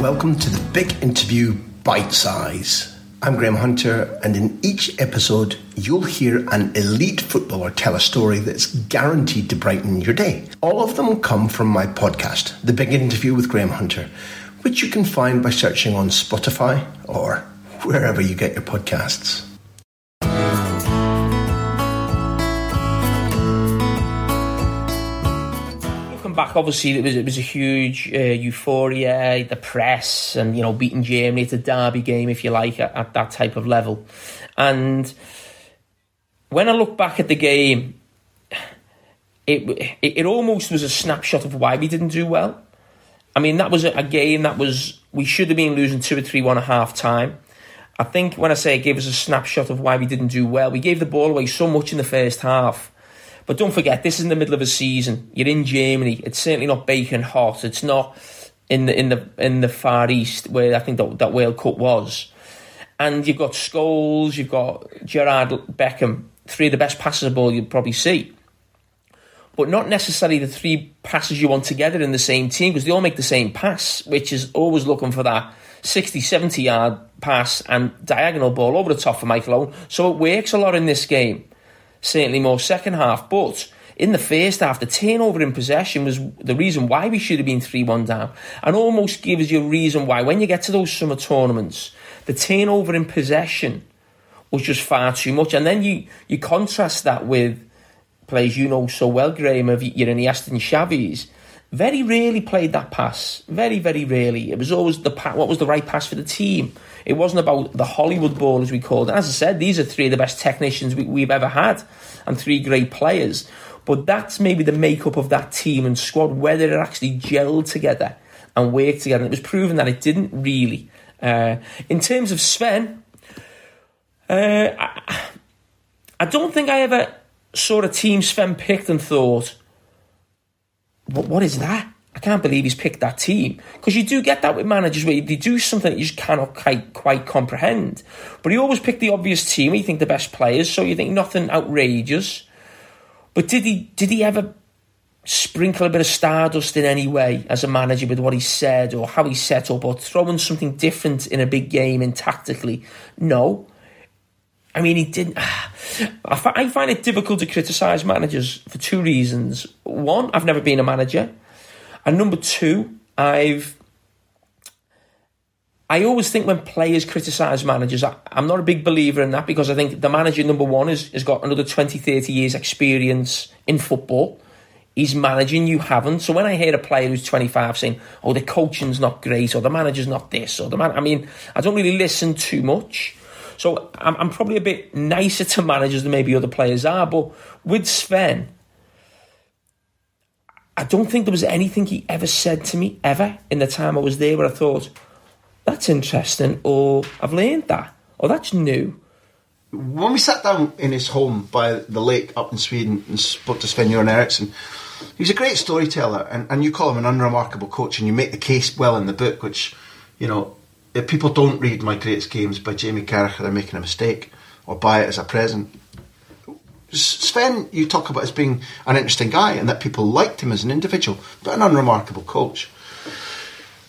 Welcome to the Big Interview Bite Size. I'm Graham Hunter, and in each episode, you'll hear an elite footballer tell a story that's guaranteed to brighten your day. All of them come from my podcast, The Big Interview with Graham Hunter, which you can find by searching on Spotify or wherever you get your podcasts. Looking back, obviously it was it was a huge uh, euphoria, the press, and you know beating Germany at a derby game, if you like, at, at that type of level. And when I look back at the game, it, it it almost was a snapshot of why we didn't do well. I mean, that was a, a game that was we should have been losing two or three one at half time. I think when I say it gave us a snapshot of why we didn't do well, we gave the ball away so much in the first half. But don't forget, this is in the middle of a season. You're in Germany. It's certainly not baking hot. It's not in the in the in the Far East where I think that, that World Cup was. And you've got Scholes, you've got Gerrard Beckham, three of the best passes of ball you'd probably see. But not necessarily the three passes you want together in the same team because they all make the same pass, which is always looking for that 60, 70 yard pass and diagonal ball over the top for Michael Owen. So it works a lot in this game certainly more second half. But in the first half, the turnover in possession was the reason why we should have been 3 1 down, and almost gives you a reason why, when you get to those summer tournaments, the turnover in possession was just far too much. And then you, you contrast that with players you know so well, Graham, of Iniesta and Xavi's. Very rarely played that pass. Very, very rarely. It was always the pa- what was the right pass for the team. It wasn't about the Hollywood ball, as we called it. As I said, these are three of the best technicians we, we've ever had and three great players. But that's maybe the makeup of that team and squad, whether it actually gelled together and worked together. And it was proven that it didn't really. Uh, in terms of Sven, uh, I, I don't think I ever saw a team Sven picked and thought, what, what is that? I can't believe he's picked that team. Because you do get that with managers where they do something that you just cannot quite, quite comprehend. But he always picked the obvious team. You think the best players, so you think nothing outrageous. But did he did he ever sprinkle a bit of stardust in any way as a manager with what he said or how he set up or throwing something different in a big game and tactically? No. I mean, he didn't. I find it difficult to criticise managers for two reasons. One, I've never been a manager. And number two, I've I always think when players criticise managers, I, am not a big believer in that because I think the manager, number one, is, has got another 20, 30 years experience in football. He's managing, you haven't. So when I hear a player who's 25 saying, oh, the coaching's not great, or the manager's not this, or the man, I mean, I don't really listen too much. So I'm, I'm probably a bit nicer to managers than maybe other players are. But with Sven, I don't think there was anything he ever said to me, ever, in the time I was there where I thought, that's interesting, or I've learned that, or that's new. When we sat down in his home by the lake up in Sweden and spoke to Sven Göran Eriksson, he's a great storyteller, and, and you call him an unremarkable coach, and you make the case well in the book, which, you know, if people don't read My Greatest Games by Jamie Carragher, they're making a mistake, or buy it as a present. Sven, you talk about as being an interesting guy and that people liked him as an individual, but an unremarkable coach.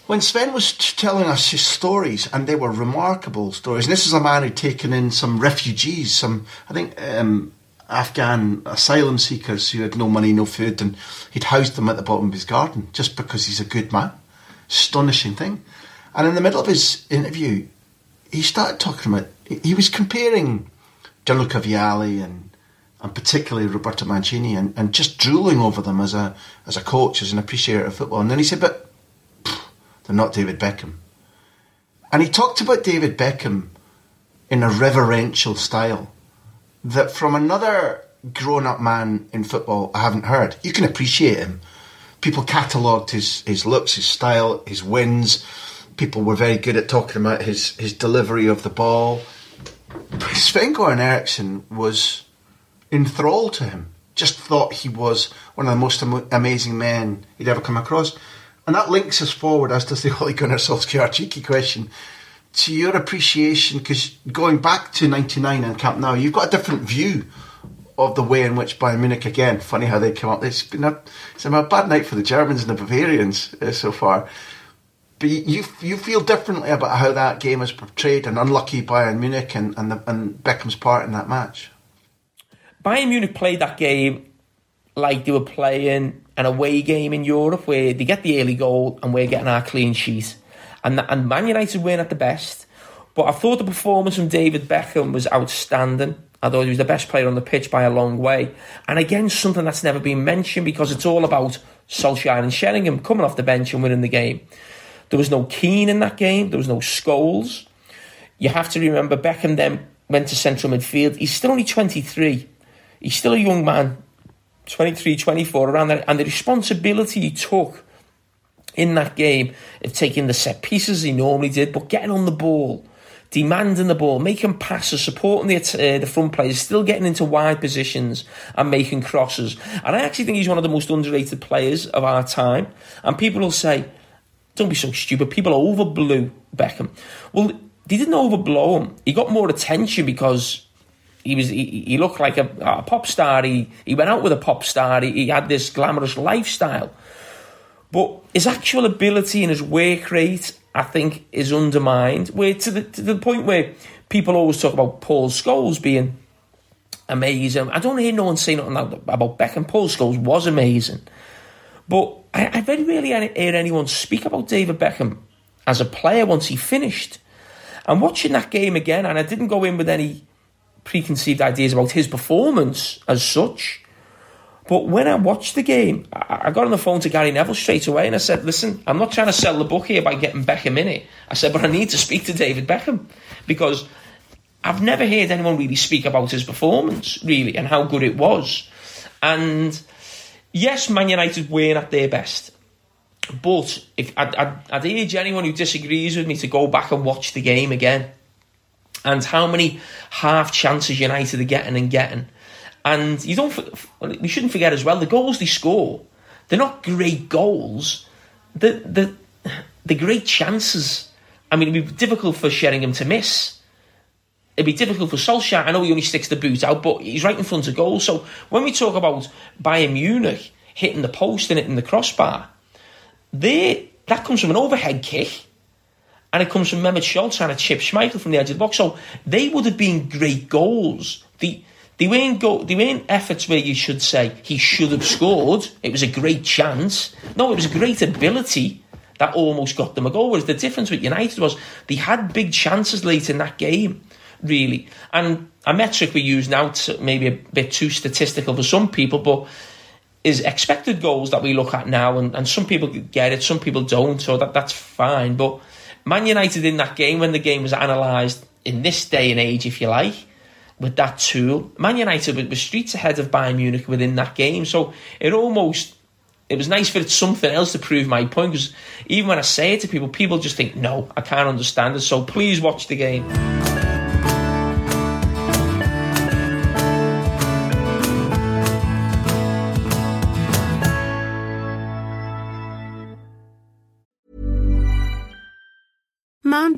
when Sven was t- telling us his stories, and they were remarkable stories, and this is a man who'd taken in some refugees, some, I think, um, Afghan asylum seekers who had no money, no food, and he'd housed them at the bottom of his garden just because he's a good man. Astonishing thing. And in the middle of his interview, he started talking about, he was comparing Gianluca Vialli and and particularly Roberto Mancini, and, and just drooling over them as a as a coach, as an appreciator of football. And then he said, "But pff, they're not David Beckham." And he talked about David Beckham in a reverential style that, from another grown-up man in football, I haven't heard. You can appreciate him. People catalogued his his looks, his style, his wins. People were very good at talking about his his delivery of the ball. Sven Goran Eriksson was enthralled to him. Just thought he was one of the most am- amazing men he'd ever come across. And that links us forward, as does the Ole Gunnar Solskjaer cheeky question, to your appreciation, because going back to 99 and Camp Nou, you've got a different view of the way in which Bayern Munich, again, funny how they come up. It's been a, it's been a bad night for the Germans and the Bavarians uh, so far. But you you feel differently about how that game is portrayed and unlucky Bayern Munich and, and, the, and Beckham's part in that match. Bayern Munich played that game like they were playing an away game in Europe where they get the early goal and we're getting our clean sheet. And, and Man United win at the best. But I thought the performance from David Beckham was outstanding. I thought he was the best player on the pitch by a long way. And again, something that's never been mentioned because it's all about Solskjaer and Sheringham coming off the bench and winning the game. There was no Keane in that game. There was no Scholes. You have to remember Beckham then went to central midfield. He's still only 23. He's still a young man, 23, 24, around there. And the responsibility he took in that game of taking the set pieces he normally did, but getting on the ball, demanding the ball, making passes, supporting the, uh, the front players, still getting into wide positions and making crosses. And I actually think he's one of the most underrated players of our time. And people will say, don't be so stupid, people overblew Beckham. Well, they didn't overblow him. He got more attention because he was he, he looked like a, a, pop star. He he went out with a pop star. He, he, had this glamorous lifestyle, but his actual ability and his work rate, I think, is undermined. Where to the to the point where people always talk about Paul Scholes being amazing. I don't hear no one say nothing about Beckham. Paul Scholes was amazing, but I, I very rarely hear anyone speak about David Beckham as a player once he finished. And watching that game again, and I didn't go in with any preconceived ideas about his performance as such. But when I watched the game, I got on the phone to Gary Neville straight away and I said, Listen, I'm not trying to sell the book here by getting Beckham in it. I said, But I need to speak to David Beckham because I've never heard anyone really speak about his performance, really, and how good it was. And yes, Man United weren't at their best. But if I'd, I'd, I'd urge anyone who disagrees with me to go back and watch the game again and how many half chances United are getting and getting. And you don't, we shouldn't forget as well, the goals they score, they're not great goals. The the the great chances. I mean, it'd be difficult for Sheringham to miss. It'd be difficult for Solskjaer. I know he only sticks the boot out, but he's right in front of goal. So when we talk about Bayern Munich hitting the post and hitting the crossbar, they that comes from an overhead kick and it comes from Mehmet Scholl trying to chip Schmeichel from the edge of the box. So they would have been great goals. The they weren't go they weren't efforts where you should say he should have scored. It was a great chance. No, it was a great ability that almost got them a goal. Whereas the difference with United was they had big chances late in that game, really. And a metric we use now, to maybe a bit too statistical for some people, but is expected goals that we look at now, and, and some people get it, some people don't, so that that's fine. But Man United in that game, when the game was analysed in this day and age, if you like, with that tool, Man United was streets ahead of Bayern Munich within that game. So it almost it was nice for something else to prove my point because even when I say it to people, people just think, no, I can't understand it. So please watch the game. Mom